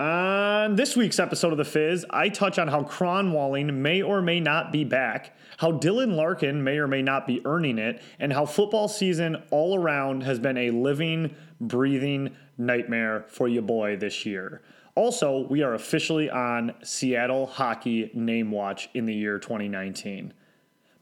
On this week's episode of The Fizz, I touch on how Kronwalling may or may not be back, how Dylan Larkin may or may not be earning it, and how football season all around has been a living, breathing nightmare for you boy this year. Also, we are officially on Seattle Hockey Name Watch in the year 2019.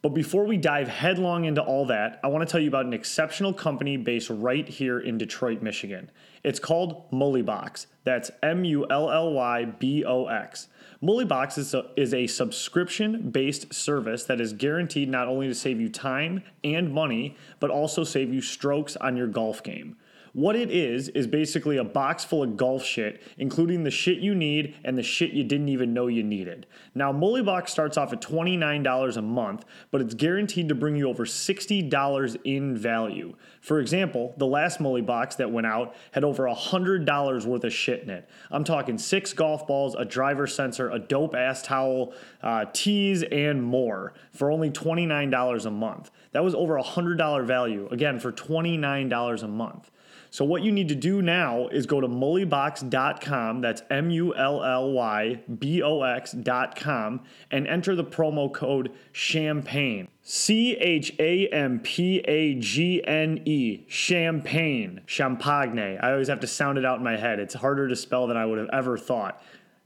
But before we dive headlong into all that, I want to tell you about an exceptional company based right here in Detroit, Michigan. It's called Mullybox. That's M U L L Y B O X. Mullybox is a, is a subscription based service that is guaranteed not only to save you time and money, but also save you strokes on your golf game. What it is, is basically a box full of golf shit, including the shit you need and the shit you didn't even know you needed. Now, Mullybox starts off at $29 a month, but it's guaranteed to bring you over $60 in value. For example, the last Mullybox that went out had over $100 worth of shit in it. I'm talking six golf balls, a driver sensor, a dope ass towel, uh, tees, and more for only $29 a month. That was over $100 value, again, for $29 a month. So what you need to do now is go to mullybox.com, that's M U L L Y B O X.com, and enter the promo code champagne. C H A M P A G N E, champagne, champagne. I always have to sound it out in my head. It's harder to spell than I would have ever thought.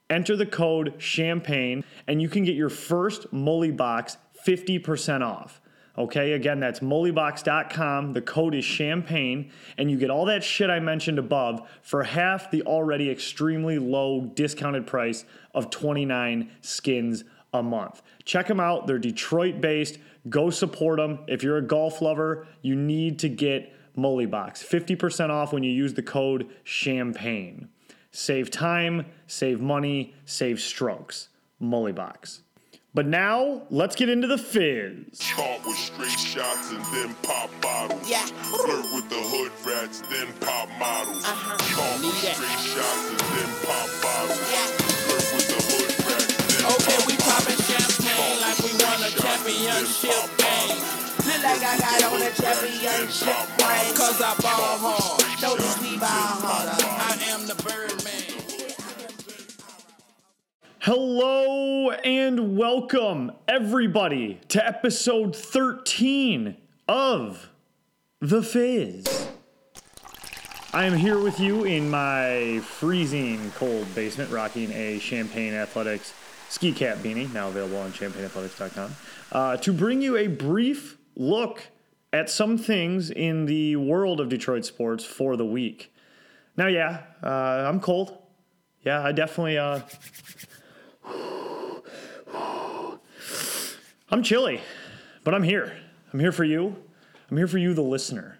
Enter the code champagne, and you can get your first Mully box 50% off. Okay, again, that's mullybox.com. The code is champagne, and you get all that shit I mentioned above for half the already extremely low discounted price of 29 skins a month. Check them out. They're Detroit based. Go support them. If you're a golf lover, you need to get Mullybox. 50% off when you use the code champagne. Save time, save money, save strokes. Mullybox. But now, let's get into the fizz. Start with straight shots and then pop bottles. Yeah. Flirt with the hood rats, then pop models. Uh-huh. Start with that. straight shots and then pop bottles. Yeah. Flirt with the hood rats, then Okay, pop we poppin' champagne like we won a championship game. Look like I got on a championship ring. Cause I ball hard. Notice we ball harder. Hello and welcome, everybody, to episode 13 of The Fizz. I am here with you in my freezing cold basement, rocking a Champagne Athletics ski cap beanie, now available on champagneathletics.com, uh, to bring you a brief look at some things in the world of Detroit sports for the week. Now, yeah, uh, I'm cold. Yeah, I definitely. Uh, I'm chilly, but I'm here. I'm here for you. I'm here for you, the listener.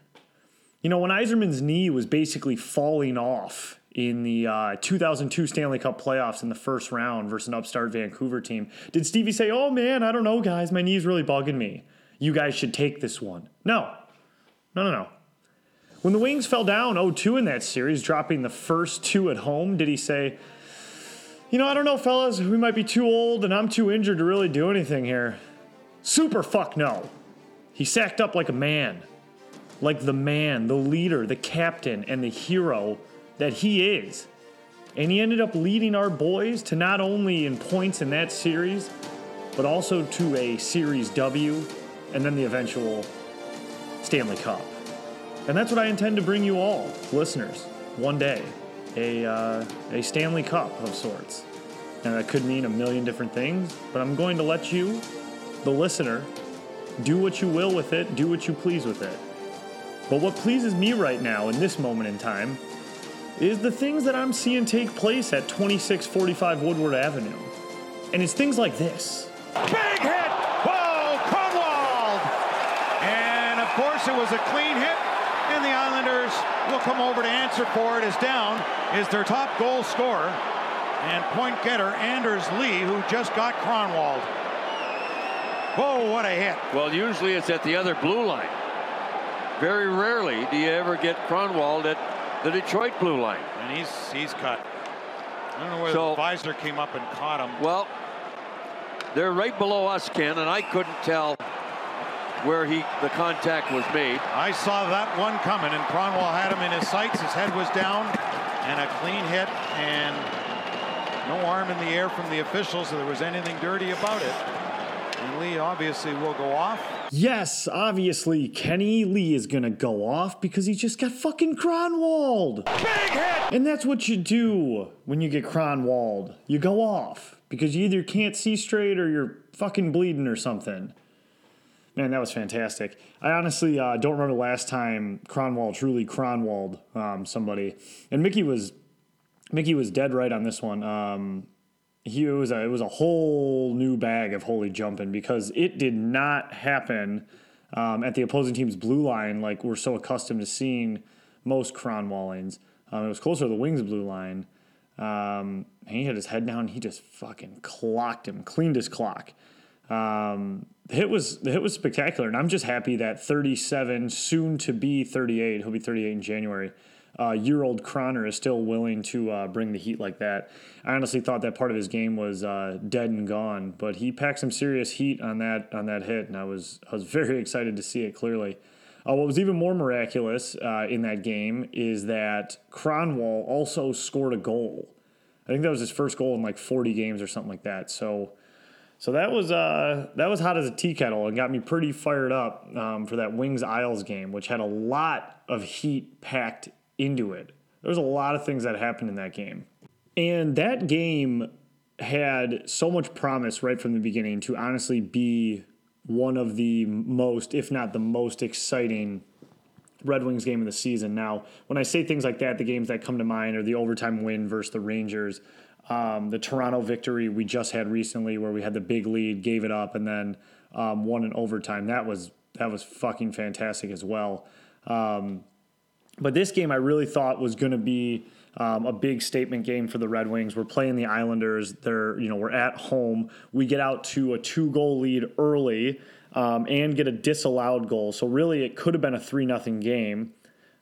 You know, when Yzerman's knee was basically falling off in the uh, 2002 Stanley Cup playoffs in the first round versus an upstart Vancouver team, did Stevie say, Oh man, I don't know, guys, my knee's really bugging me. You guys should take this one? No. No, no, no. When the Wings fell down 0 2 in that series, dropping the first two at home, did he say, You know, I don't know, fellas, we might be too old and I'm too injured to really do anything here? Super fuck no. He sacked up like a man. Like the man, the leader, the captain, and the hero that he is. And he ended up leading our boys to not only in points in that series, but also to a Series W and then the eventual Stanley Cup. And that's what I intend to bring you all, listeners, one day. A, uh, a Stanley Cup of sorts. And that could mean a million different things, but I'm going to let you, the listener, do what you will with it, do what you please with it. But what pleases me right now in this moment in time is the things that I'm seeing take place at 2645 Woodward Avenue. And it's things like this. Big hit! Whoa, Kronwalled! And of course, it was a clean hit, and the Islanders will come over to answer for it. As down is their top goal scorer and point getter Anders Lee, who just got Kronwalled. Whoa, what a hit! Well, usually it's at the other blue line. Very rarely do you ever get Kronwalled at the Detroit blue line. And he's he's cut. I don't know where So- the visor came up and caught him. Well, they're right below us, Ken, and I couldn't tell where he the contact was made. I saw that one coming, and Kronwall had him in his sights. His head was down, and a clean hit. And No arm in the air from the officials that there was anything dirty about it. And Lee obviously will go off. Yes, obviously, Kenny Lee is gonna go off because he just got fucking Kronwalled. Big hit! And that's what you do when you get Kronwalled. You go off because you either can't see straight or you're fucking bleeding or something. Man, that was fantastic. I honestly uh, don't remember the last time Kronwall truly Kronwalled um, somebody. And Mickey was Mickey was dead right on this one. Um, he it was a, it was a whole new bag of holy jumping because it did not happen um, at the opposing team's blue line like we're so accustomed to seeing most Kronwallings. Um, it was closer to the wings blue line. Um, and he had his head down. He just fucking clocked him, cleaned his clock. Um, the hit was the hit was spectacular, and I'm just happy that 37, soon to be 38, he'll be 38 in January. Uh, year old Croner is still willing to uh, bring the heat like that. I honestly thought that part of his game was uh, dead and gone, but he packed some serious heat on that on that hit, and I was I was very excited to see it clearly. Uh, what was even more miraculous uh, in that game is that Kronwall also scored a goal. I think that was his first goal in like 40 games or something like that. So, so that was uh, that was hot as a tea kettle and got me pretty fired up um, for that Wings Isles game, which had a lot of heat packed into it. There was a lot of things that happened in that game, and that game had so much promise right from the beginning to honestly be one of the most, if not the most exciting Red Wings game of the season. Now, when I say things like that, the games that come to mind are the overtime win versus the Rangers, um, the Toronto victory we just had recently, where we had the big lead, gave it up, and then um, won in overtime. That was that was fucking fantastic as well. Um, but this game, I really thought was going to be um, a big statement game for the Red Wings. We're playing the Islanders. They're you know we're at home. We get out to a two goal lead early um, and get a disallowed goal. So really, it could have been a three nothing game.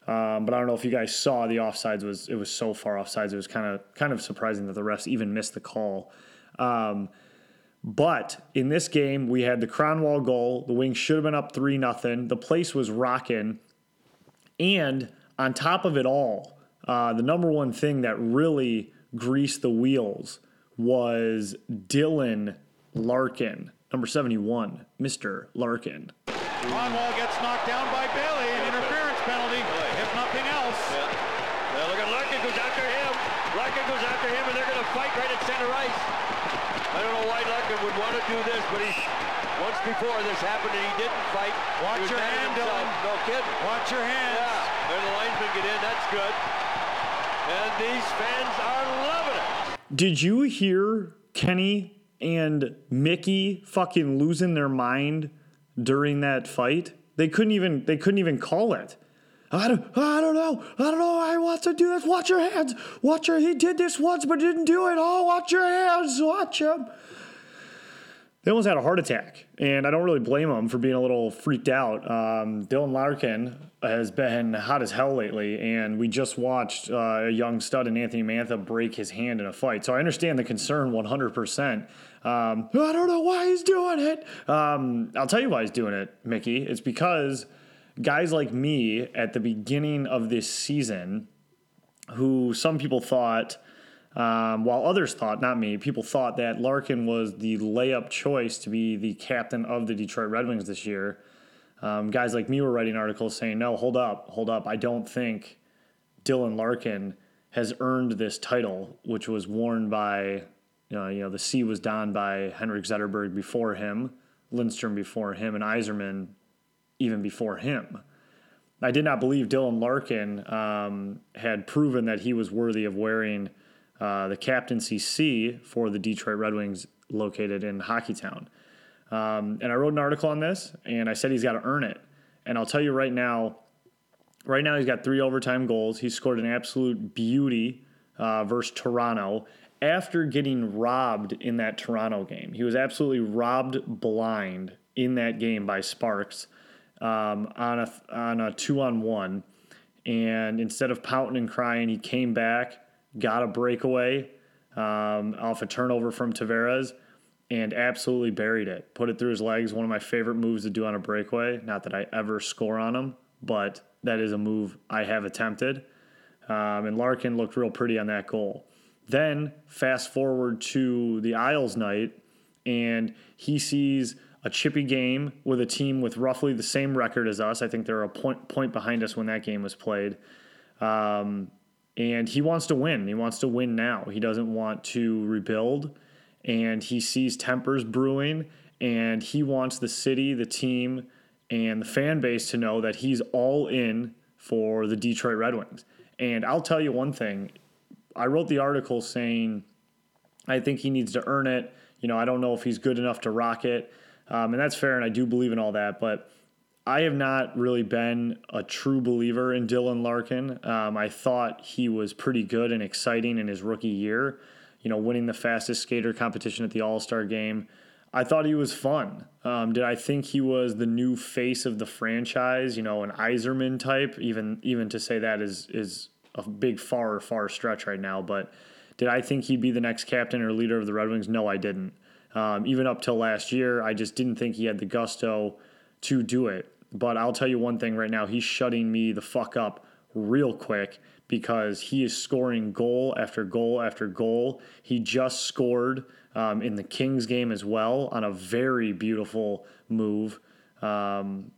Um, but I don't know if you guys saw the offsides was it was so far offsides. It was kind of kind of surprising that the refs even missed the call. Um, but in this game, we had the Kronwall goal. The Wings should have been up three nothing. The place was rocking, and on top of it all, uh, the number one thing that really greased the wheels was Dylan Larkin, number 71, Mr. Larkin. Kronwall gets knocked down by Bailey, an interference penalty, if nothing else. Now look at Larkin goes after him. Larkin goes after him, and they're going to fight right at center ice. I don't know why Larkin would want to do this, but he once before this happened and he didn't fight. Watch your hand. Dylan. No kidding. Watch your hands. Yeah, and the linesman get in. That's good. And these fans are loving it. Did you hear Kenny and Mickey fucking losing their mind during that fight? They couldn't even they couldn't even call it. I don't I don't know. I don't know. I want to do this. Watch your hands. Watch your he did this once but didn't do it. Oh, watch your hands. Watch him. They almost had a heart attack, and I don't really blame them for being a little freaked out. Um, Dylan Larkin has been hot as hell lately, and we just watched uh, a young stud in Anthony Mantha break his hand in a fight. So I understand the concern 100%. Um, I don't know why he's doing it. Um, I'll tell you why he's doing it, Mickey. It's because guys like me at the beginning of this season, who some people thought um, while others thought, not me, people thought that Larkin was the layup choice to be the captain of the Detroit Red Wings this year. Um, guys like me were writing articles saying, no, hold up, hold up. I don't think Dylan Larkin has earned this title, which was worn by, you know, you know the C was donned by Henrik Zetterberg before him, Lidstrom before him, and Yzerman even before him. I did not believe Dylan Larkin um, had proven that he was worthy of wearing uh, the captaincy C for the Detroit Red Wings located in Hockeytown. Um, and I wrote an article on this, and I said he's got to earn it. And I'll tell you right now, right now he's got three overtime goals. He scored an absolute beauty uh, versus Toronto after getting robbed in that Toronto game. He was absolutely robbed blind in that game by Sparks um, on a on a two on one. And instead of pouting and crying, he came back, got a breakaway um, off a turnover from Tavares, and absolutely buried it. Put it through his legs. One of my favorite moves to do on a breakaway. Not that I ever score on him, but that is a move I have attempted. Um, and Larkin looked real pretty on that goal. Then fast forward to the Isles night, and he sees a chippy game with a team with roughly the same record as us. I think they're a point point behind us when that game was played. Um, and he wants to win. He wants to win now. He doesn't want to rebuild. And he sees tempers brewing, and he wants the city, the team, and the fan base to know that he's all in for the Detroit Red Wings. And I'll tell you one thing I wrote the article saying I think he needs to earn it. You know, I don't know if he's good enough to rock it. Um, and that's fair, and I do believe in all that. But I have not really been a true believer in Dylan Larkin. Um, I thought he was pretty good and exciting in his rookie year, you know, winning the fastest skater competition at the All Star game. I thought he was fun. Um, did I think he was the new face of the franchise? You know, an Yzerman type. Even even to say that is is a big far far stretch right now. But did I think he'd be the next captain or leader of the Red Wings? No, I didn't. Um, even up till last year, I just didn't think he had the gusto to do it. But I'll tell you one thing right now, he's shutting me the fuck up real quick because he is scoring goal after goal after goal. He just scored um, in the Kings game as well on a very beautiful move. Um,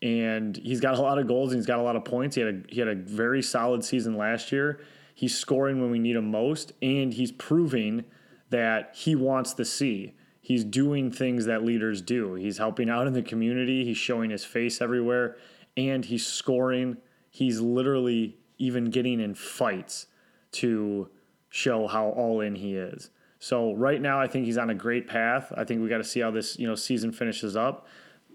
and he's got a lot of goals and he's got a lot of points. He had a, he had a very solid season last year. He's scoring when we need him most, and he's proving that he wants to see. He's doing things that leaders do. He's helping out in the community. He's showing his face everywhere, and he's scoring. He's literally even getting in fights to show how all in he is. So right now, I think he's on a great path. I think we got to see how this you know season finishes up.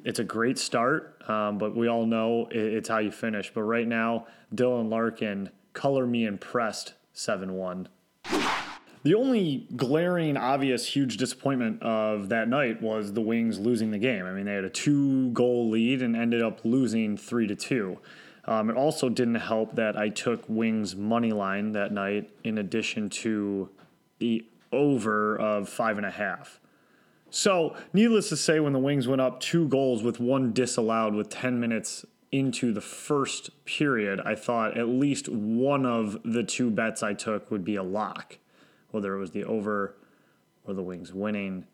It's a great start, um, but we all know it's how you finish. But right now, Dylan Larkin, color me impressed, seven one. The only glaring, obvious, huge disappointment of that night was the Wings losing the game. I mean, they had a two goal lead and ended up losing three to two. Um, it also didn't help that I took Wings money line that night in addition to the over of five and a half. So, needless to say, when the Wings went up two goals with one disallowed with 10 minutes into the first period, I thought at least one of the two bets I took would be a lock whether it was the over or the Wings winning,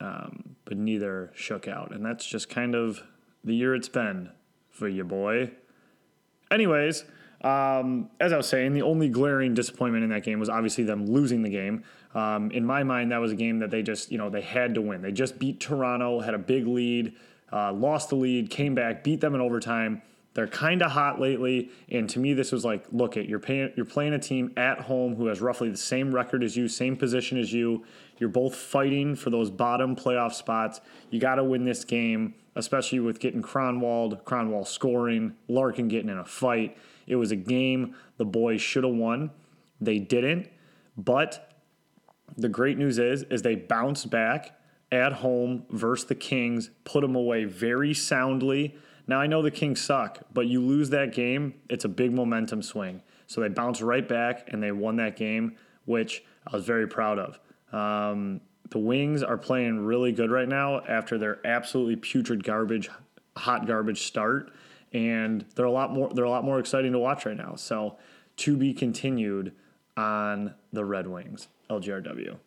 um, but neither shook out. And that's just kind of the year it's been for you, boy. Anyways, um, as I was saying, the only glaring disappointment in that game was obviously them losing the game. Um, in my mind, that was a game that they just, you know, they had to win. They just beat Toronto, had a big lead, uh, lost the lead, came back, beat them in overtime. They're kind of hot lately, and to me, this was like, look at you're paying, you're playing a team at home who has roughly the same record as you, same position as you. You're both fighting for those bottom playoff spots. You got to win this game, especially with getting Kronwall, Kronwall scoring, Larkin getting in a fight. It was a game the boys should have won. They didn't, but the great news is, is they bounced back at home versus the Kings, put them away very soundly now I know the Kings suck, but you lose that game, it's a big momentum swing. So they bounced right back and they won that game, which I was very proud of. Um, the Wings are playing really good right now after their absolutely putrid garbage, hot garbage start, and they're a lot more they're a lot more exciting to watch right now. So to be continued on the Red Wings, LGRW.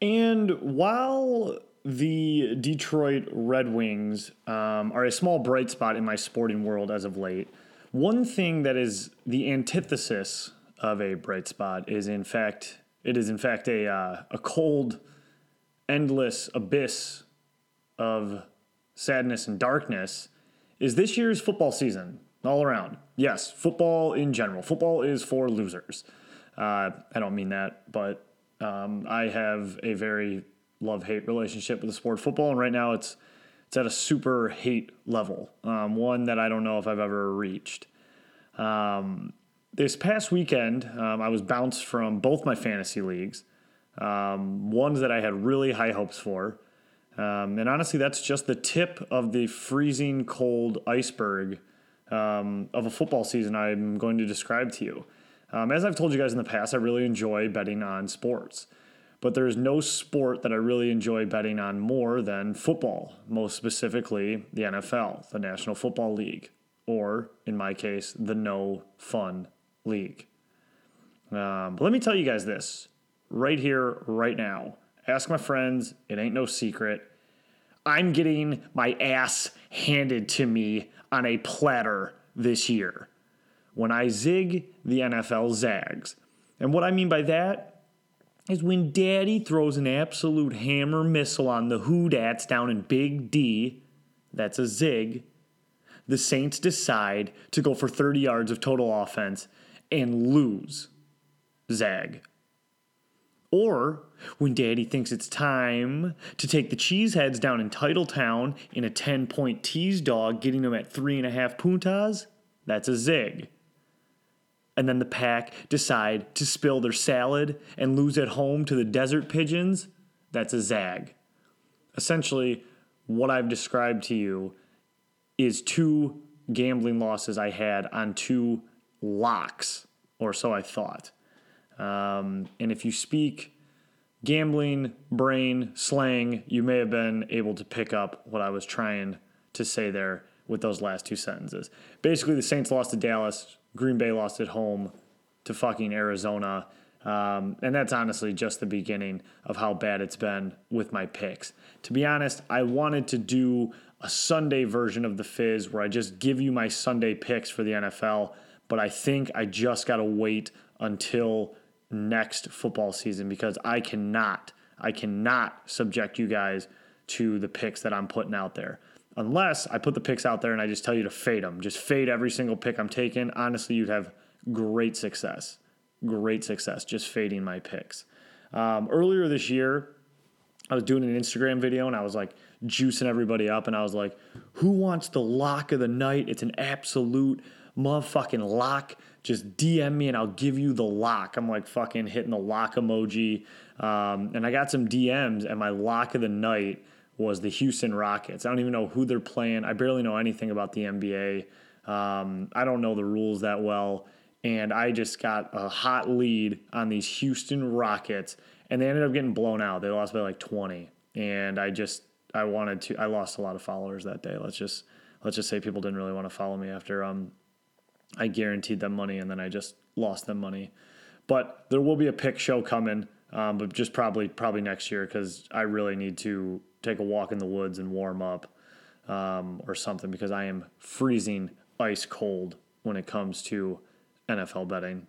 And while the Detroit Red Wings um, are a small bright spot in my sporting world as of late. One thing that is the antithesis of a bright spot is, in fact, it is in fact a uh, a cold, endless abyss of sadness and darkness. Is this year's football season all around? Yes, football in general. Football is for losers. Uh, I don't mean that, but um, I have a very love hate relationship with the sport of football, and right now it's it's at a super hate level, um, one that I don't know if I've ever reached. Um, this past weekend, um, I was bounced from both my fantasy leagues, um, ones that I had really high hopes for. Um, and honestly, that's just the tip of the freezing cold iceberg um, of a football season I'm going to describe to you. as I've told you guys in the past, I really enjoy betting on sports but there's no sport that I really enjoy betting on more than football, most specifically the NFL, the National Football League, or in my case, the No Fun League. Um, but let me tell you guys this right here, right now. Ask my friends. It ain't no secret. I'm getting my ass handed to me on a platter this year. When I zig, the NFL zags. And what I mean by that is when daddy throws an absolute hammer missile on the Who Dats down in Big D, that's a zig, the Saints decide to go for 30 yards of total offense and lose. Zag. Or when daddy thinks it's time to take the cheeseheads down in Titletown in a 10 point tease dog, getting them at three and a half puntas, that's a zig. And then the pack decide to spill their salad and lose at home to the desert pigeons, that's a zag. Essentially, what I've described to you is two gambling losses I had on two locks, or so I thought. Um, and if you speak gambling, brain, slang, you may have been able to pick up what I was trying to say there with those last two sentences. Basically, the Saints lost to Dallas, Green Bay lost at home to fucking Arizona. Um, and that's honestly just the beginning of how bad it's been with my picks. To be honest, I wanted to do a Sunday version of the Fizz where I just give you my Sunday picks for the NFL, but I think I just got to wait until next football season because I cannot, I cannot subject you guys to the picks that I'm putting out there. Unless I put the picks out there and I just tell you to fade them. Just fade every single pick I'm taking. Honestly, you'd have great success. Great success just fading my picks. Um, earlier this year, I was doing an Instagram video and I was like juicing everybody up and I was like, who wants the lock of the night? It's an absolute motherfucking lock. Just DM me and I'll give you the lock. I'm like fucking hitting the lock emoji. Um, and I got some DMs and my lock of the night was the Houston Rockets. I don't even know who they're playing. I barely know anything about the NBA. Um, I don't know the rules that well. And I just got a hot lead on these Houston Rockets, and they ended up getting blown out. They lost by like 20. And I just, I wanted to, I lost a lot of followers that day. Let's just, let's just say people didn't really want to follow me after um, I guaranteed them money and then I just lost them money. But there will be a pick show coming, um, but just probably probably next year because I really need to take a walk in the woods and warm up um, or something because I am freezing ice cold when it comes to NFL betting.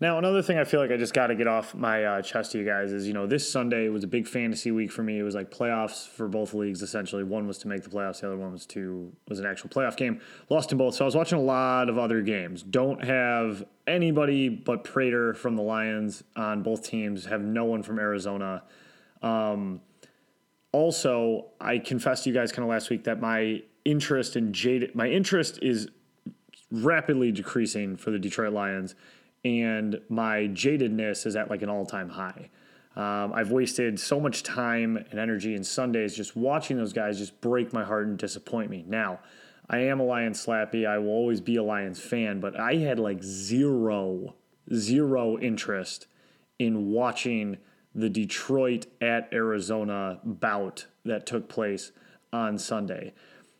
Now, another thing I feel like I just got to get off my uh, chest to you guys is, you know, this Sunday was a big fantasy week for me. It was like playoffs for both leagues. Essentially, one was to make the playoffs, the other one was to was an actual playoff game. Lost in both, so I was watching a lot of other games. Don't have anybody but Prater from the Lions on both teams. Have no one from Arizona. Um, also, I confessed to you guys kind of last week that my interest in Jade, my interest is rapidly decreasing for the Detroit Lions and my jadedness is at like an all time high. Um, I've wasted so much time and energy and Sundays just watching those guys just break my heart and disappoint me. Now, I am a Lions slappy. I will always be a Lions fan, but I had like zero, zero interest in watching the Detroit at Arizona bout that took place on Sunday.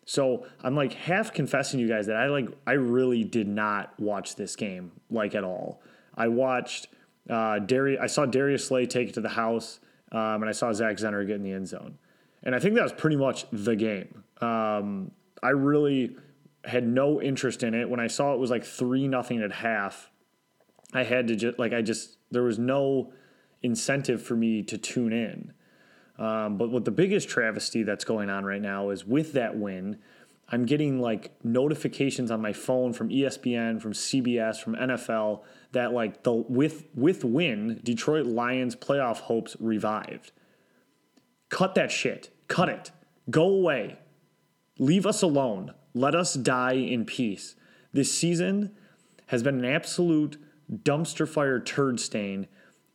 So I'm like half confessing to you guys that I like I really did not watch this game like at all. I watched uh, Darius. I saw Darius Slay take it to the house, um, and I saw Zach Zenner get in the end zone, and I think that was pretty much the game. Um, I really had no interest in it when I saw it was like three nothing at half. I had to just like I just there was no incentive for me to tune in. Um, but what the biggest travesty that's going on right now is with that win, I'm getting like notifications on my phone from ESPN, from CBS, from NFL that like the with with win, Detroit Lions playoff hopes revived. Cut that shit. Cut it. Go away. Leave us alone. Let us die in peace. This season has been an absolute dumpster fire turd stain,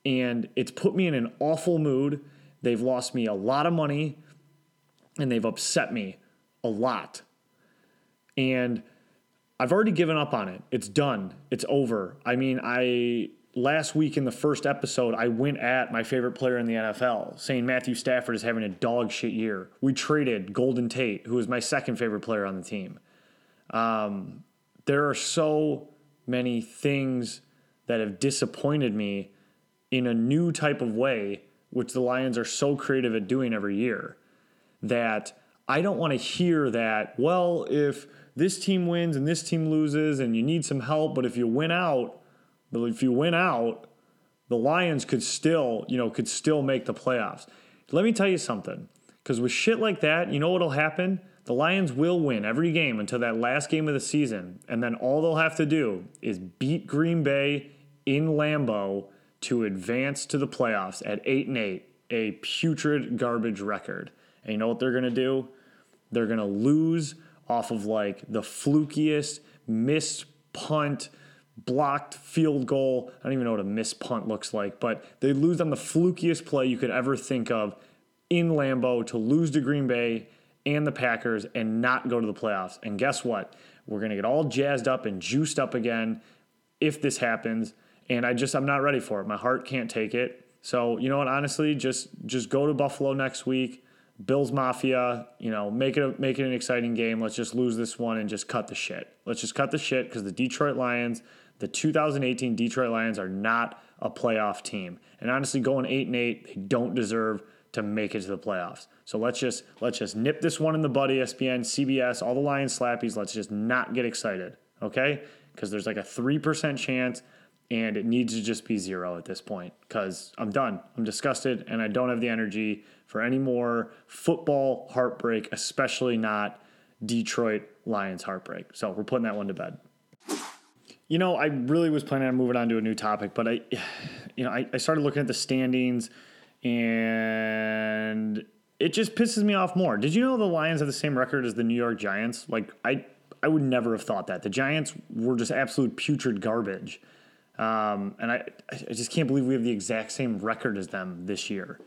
and it's put me in an awful mood. They've lost me a lot of money, and they've upset me a lot. And I've already given up on it. It's done. It's over. I mean, I last week in the first episode, I went at my favorite player in the NFL, saying Matthew Stafford is having a dog shit year. We traded Golden Tate, who is my second favorite player on the team. Um, there are so many things that have disappointed me in a new type of way, which the Lions are so creative at doing every year, that I don't want to hear that, well, if this team wins and this team loses and you need some help, but if you win out, but if you win out, the Lions could still, you know, could still make the playoffs. Let me tell you something. Because with shit like that, you know what'll happen? The Lions will win every game until that last game of the season. And then all they'll have to do is beat Green Bay in Lambeau to advance to the playoffs at 8 and 8, a putrid garbage record. And you know what they're going to do? They're going to lose off of like the flukiest missed punt, blocked field goal. I don't even know what a missed punt looks like, but they lose on the flukiest play you could ever think of in Lambeau to lose to Green Bay and the Packers and not go to the playoffs. And guess what? We're going to get all jazzed up and juiced up again if this happens. And I just I'm not ready for it. My heart can't take it. So, you know what, honestly, just just go to Buffalo next week. Bills Mafia, you know, make it a, make it an exciting game. Let's just lose this one and just cut the shit. Let's just cut the shit because the Detroit Lions, the 2018 Detroit Lions, are not a playoff team. And honestly, going eight and eight, they don't deserve to make it to the playoffs. So let's just let's just nip this one in the bud. ESPN, CBS, all the Lions slappies. Let's just not get excited, okay? Because there's like a three percent chance and it needs to just be zero at this point because I'm done. I'm disgusted and I don't have the energy for any more football heartbreak, especially not Detroit Lions heartbreak. So we're putting that one to bed. You know, I really was planning on moving on to a new topic, but I, you know, I, I started looking at the standings and it just pisses me off more. Did you know the Lions have the same record as the New York Giants? Like, I, I would never have thought that. The Giants were just absolute putrid garbage. Um, and I, I just can't believe we have the exact same record as them this year.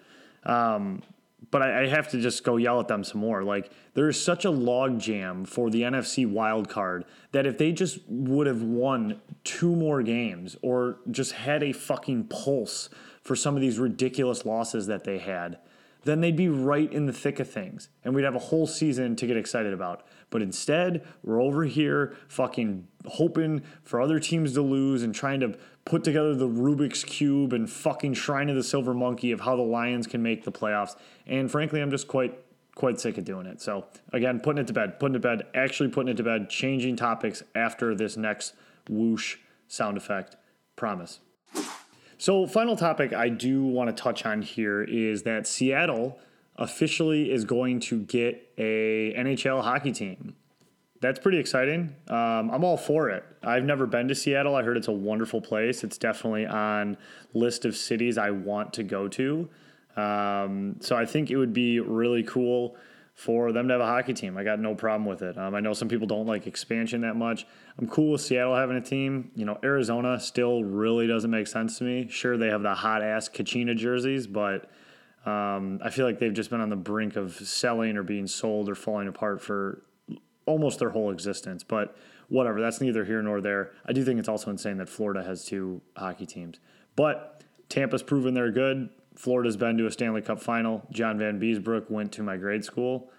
Um, but I, I, have to just go yell at them some more. Like there is such a logjam for the NFC wild card that if they just would have won two more games or just had a fucking pulse for some of these ridiculous losses that they had, then they'd be right in the thick of things and we'd have a whole season to get excited about. But instead, we're over here fucking hoping for other teams to lose and trying to put together the Rubik's Cube and fucking Shrine of the Silver Monkey of how the Lions can make the playoffs. And frankly, I'm just quite quite sick of doing it. So again, putting it to bed, putting it to bed, actually putting it to bed, changing topics after this next whoosh sound effect. Promise. So, final topic I do want to touch on here is that Seattle officially is going to get a NHL hockey team. That's pretty exciting. Um, I'm all for it. I've never been to Seattle. I heard it's a wonderful place. It's definitely on list of cities I want to go to. Um, so I think it would be really cool for them to have a hockey team. I got no problem with it. Um, I know some people don't like expansion that much. I'm cool with Seattle having a team. You know, Arizona still really doesn't make sense to me. Sure, they have the hot ass Kachina jerseys, but um, I feel like they've just been on the brink of selling or being sold or falling apart for almost their whole existence. But whatever, that's neither here nor there. I do think it's also insane that Florida has two hockey teams. But Tampa's proven they're good. Florida's been to a Stanley Cup final. John Vanbiesbrouck went to my grade school.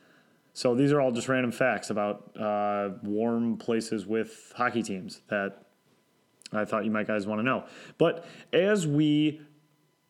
So these are all just random facts about uh, warm places with hockey teams that I thought you might guys want to know. But as we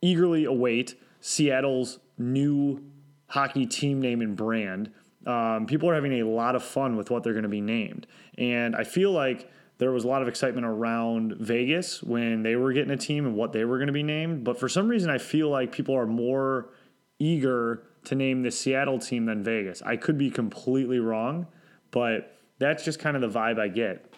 eagerly await Seattle's new hockey team name and brand, um, people are having a lot of fun with what they're going to be named. And I feel like there was a lot of excitement around Vegas when they were getting a team and what they were going to be named. But for some reason, I feel like people are more eager to name the Seattle team than Vegas. I could be completely wrong, but that's just kind of the vibe I get.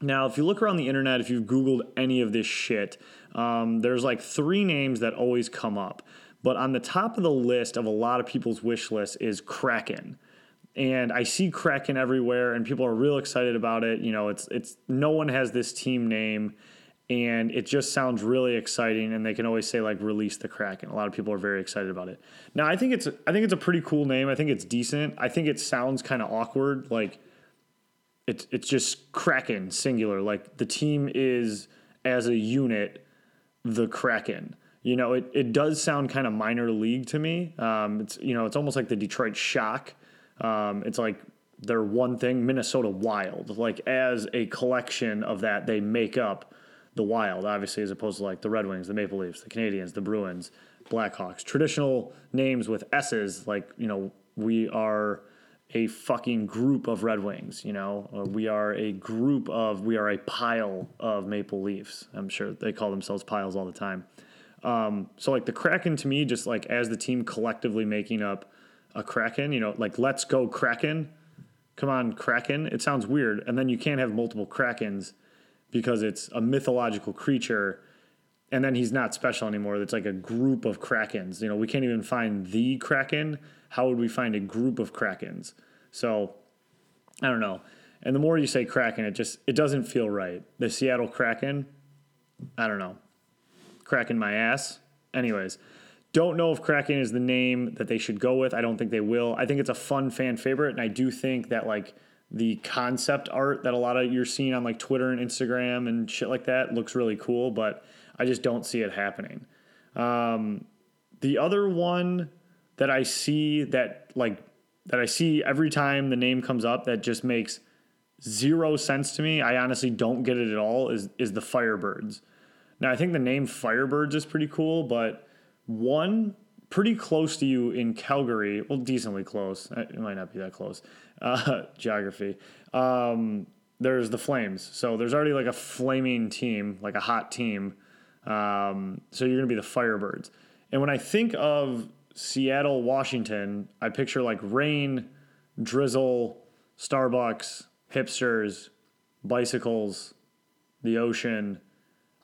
Now, if you look around the internet, if you've Googled any of this shit, um, there's like three names that always come up. But on the top of the list of a lot of people's wish list is Kraken and I see Kraken everywhere, and people are real excited about it. You know, it's it's no one has this team name, and it just sounds really exciting. And they can always say like release the Kraken. A lot of people are very excited about it. Now, I think it's I think it's a pretty cool name. I think it's decent. I think it sounds kind of awkward, like it's it's just Kraken singular. Like the team is as a unit the Kraken. You know, it, it does sound kind of minor league to me. Um, it's you know, it's almost like the Detroit Shock um, it's like they're one thing, Minnesota Wild. Like as a collection of that, they make up the Wild, obviously, as opposed to like the Red Wings, the Maple Leafs, the Canadiens, the Bruins, Blackhawks. Traditional names with S's, like, you know, we are a fucking group of Red Wings, you know, or we are a group of, we are a pile of Maple Leafs. I'm sure they call themselves piles all the time. Um, so, like, the Kraken to me, just like as the team collectively making up a Kraken, you know, like, let's go Kraken. Come on, Kraken. It sounds weird. And then you can't have multiple Krakens because it's a mythological creature and then he's not special anymore. It's like a group of krakens. You know, we can't even find the kraken. How would we find a group of krakens? So, I don't know. And the more you say kraken, it just it doesn't feel right. The Seattle Kraken, I don't know. Kraken my ass. Anyways, don't know if Kraken is the name that they should go with. I don't think they will. I think it's a fun fan favorite, and I do think that like the concept art that a lot of you're seeing on like Twitter and Instagram and shit like that looks really cool, but I just don't see it happening. Um, the other one that I see that like that I see every time the name comes up that just makes zero sense to me. I honestly don't get it at all. Is is the Firebirds? Now I think the name Firebirds is pretty cool, but one pretty close to you in Calgary, well, decently close. It might not be that close. Uh, geography. Um, there's the Flames. So there's already like a flaming team, like a hot team. Um, so you're going to be the Firebirds. And when I think of Seattle, Washington, I picture like rain, drizzle, Starbucks, hipsters, bicycles, the ocean.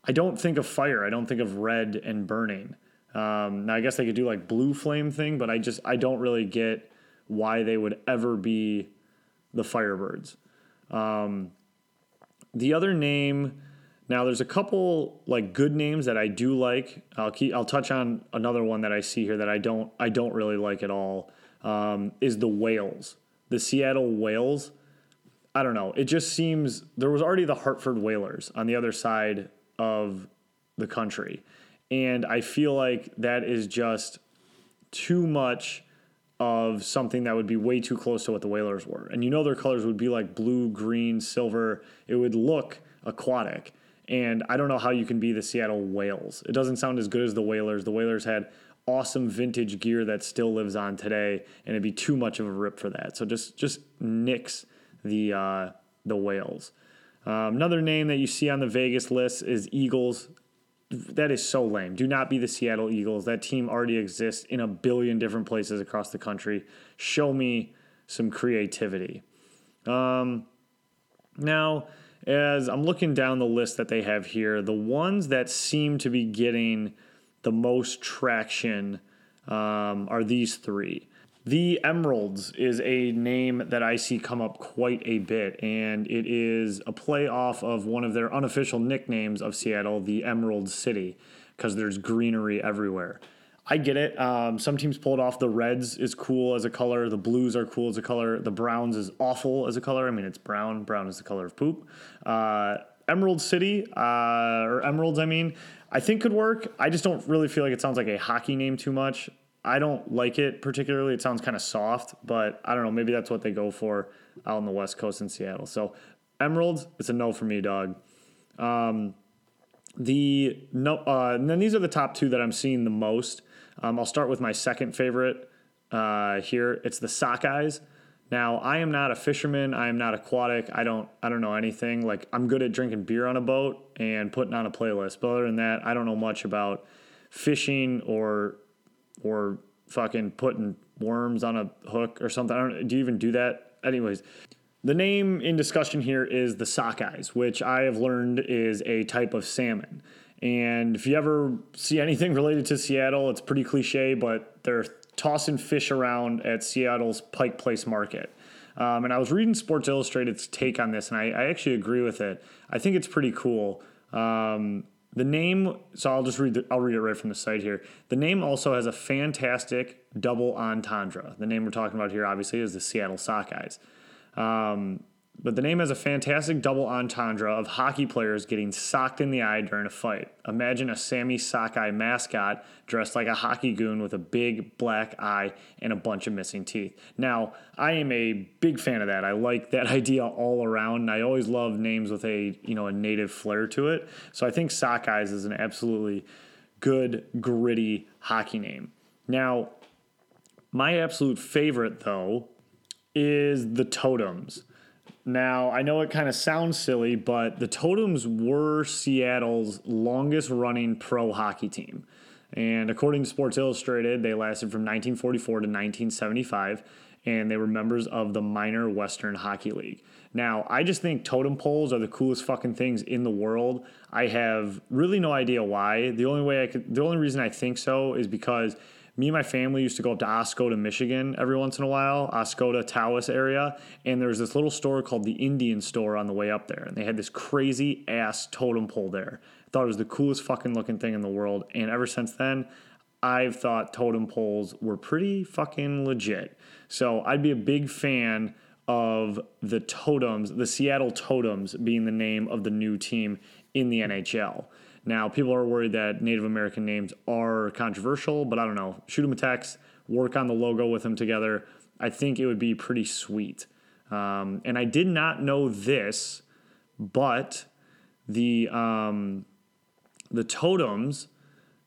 I don't think of fire. I don't think of red and burning. Um, now I guess they could do like blue flame thing, but I just I don't really get why they would ever be the Firebirds. Um, the other name now, there's a couple like good names that I do like. I'll keep. I'll touch on another one that I see here that I don't. I don't really like at all. Um, is the Whales, the Seattle Whales. I don't know. It just seems there was already the Hartford Whalers on the other side of the country, and I feel like that is just too much of something that would be way too close to what the Whalers were. And you know their colors would be like blue, green, silver. It would look aquatic. And I don't know how you can be the Seattle Whales. It doesn't sound as good as the Whalers. The Whalers had awesome vintage gear that still lives on today, and it'd be too much of a rip for that. So just just nix the uh, the Whales. Um, another name that you see on the Vegas list is Eagles. That is so lame. Do not be the Seattle Eagles. That team already exists in a billion different places across the country. Show me some creativity. Um, now, as I'm looking down the list that they have here, the ones that seem to be getting the most traction um, are these three. The Emeralds is a name that I see come up quite a bit, and it is a play off of one of their unofficial nicknames of Seattle, the Emerald City, because there's greenery everywhere. I get it. Um, some teams pulled off. The reds is cool as a color. The blues are cool as a color. The browns is awful as a color. I mean, it's brown. Brown is the color of poop. Uh, Emerald City, uh, or Emeralds, I mean, I think could work. I just don't really feel like it sounds like a hockey name too much. I don't like it particularly. It sounds kind of soft, but I don't know. Maybe that's what they go for out on the West Coast in Seattle. So, Emeralds, it's a no for me, dog. Um, the no, uh, and then these are the top two that I'm seeing the most. Um, I'll start with my second favorite uh, here. It's the sockeyes. Now, I am not a fisherman. I am not aquatic. I don't. I don't know anything. Like I'm good at drinking beer on a boat and putting on a playlist. But other than that, I don't know much about fishing or or fucking putting worms on a hook or something. I don't. Do you even do that? Anyways, the name in discussion here is the sockeyes, which I have learned is a type of salmon. And if you ever see anything related to Seattle, it's pretty cliche, but they're tossing fish around at Seattle's Pike Place Market. Um, and I was reading Sports Illustrated's take on this, and I, I, actually agree with it. I think it's pretty cool. Um, the name, so I'll just read. The, I'll read it right from the site here. The name also has a fantastic double entendre. The name we're talking about here, obviously, is the Seattle Sockeyes. Um, but the name has a fantastic double entendre of hockey players getting socked in the eye during a fight. Imagine a Sammy Sockeye mascot dressed like a hockey goon with a big black eye and a bunch of missing teeth. Now, I am a big fan of that. I like that idea all around. And I always love names with a you know a native flair to it. So I think Sockeyes is an absolutely good gritty hockey name. Now, my absolute favorite though is the Totems. Now, I know it kind of sounds silly, but the Totems were Seattle's longest running pro hockey team. And according to Sports Illustrated, they lasted from 1944 to 1975, and they were members of the Minor Western Hockey League. Now, I just think totem poles are the coolest fucking things in the world. I have really no idea why. The only way I could, the only reason I think so is because me and my family used to go up to Oscoda, Michigan every once in a while, Oscoda, Tawas area, and there was this little store called the Indian Store on the way up there, and they had this crazy ass totem pole there. I thought it was the coolest fucking looking thing in the world, and ever since then, I've thought totem poles were pretty fucking legit. So I'd be a big fan of the Totems, the Seattle Totems being the name of the new team in the NHL. Now, people are worried that Native American names are controversial, but I don't know. Shoot them a text, work on the logo with them together. I think it would be pretty sweet. Um, and I did not know this, but the um, the totems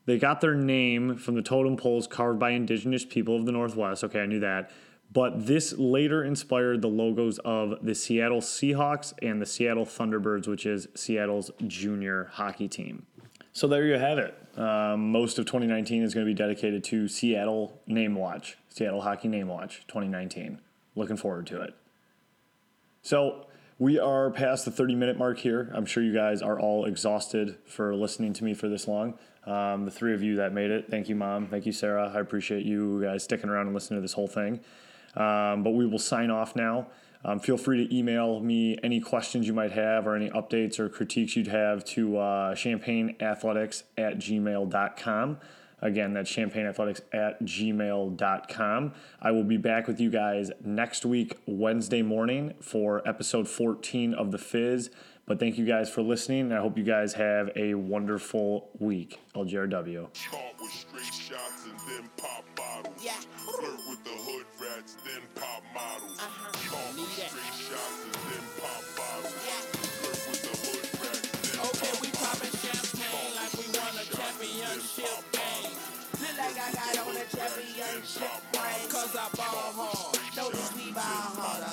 they got their name from the totem poles carved by indigenous people of the Northwest. Okay, I knew that. But this later inspired the logos of the Seattle Seahawks and the Seattle Thunderbirds, which is Seattle's junior hockey team. So there you have it. Um, most of 2019 is going to be dedicated to Seattle Name Watch, Seattle Hockey Name Watch 2019. Looking forward to it. So we are past the 30 minute mark here. I'm sure you guys are all exhausted for listening to me for this long. Um, the three of you that made it, thank you, Mom. Thank you, Sarah. I appreciate you guys sticking around and listening to this whole thing. Um, but we will sign off now. Um, feel free to email me any questions you might have or any updates or critiques you'd have to uh, champagneathletics at gmail.com. Again, that's champagneathletics at gmail.com. I will be back with you guys next week, Wednesday morning, for episode 14 of The Fizz. But thank you guys for listening, and I hope you guys have a wonderful week. LGRW. Shots then pop. Yeah. Flirt with the hood rats, then pop models. Uh-huh. Caught Need with that. straight shots and then pop bottles. Yeah. With the hood rats, then Okay, pop we poppin' champagne like we won a championship game. Look like I got on a championship ring. Cause I ball hard. Notice we ball harder.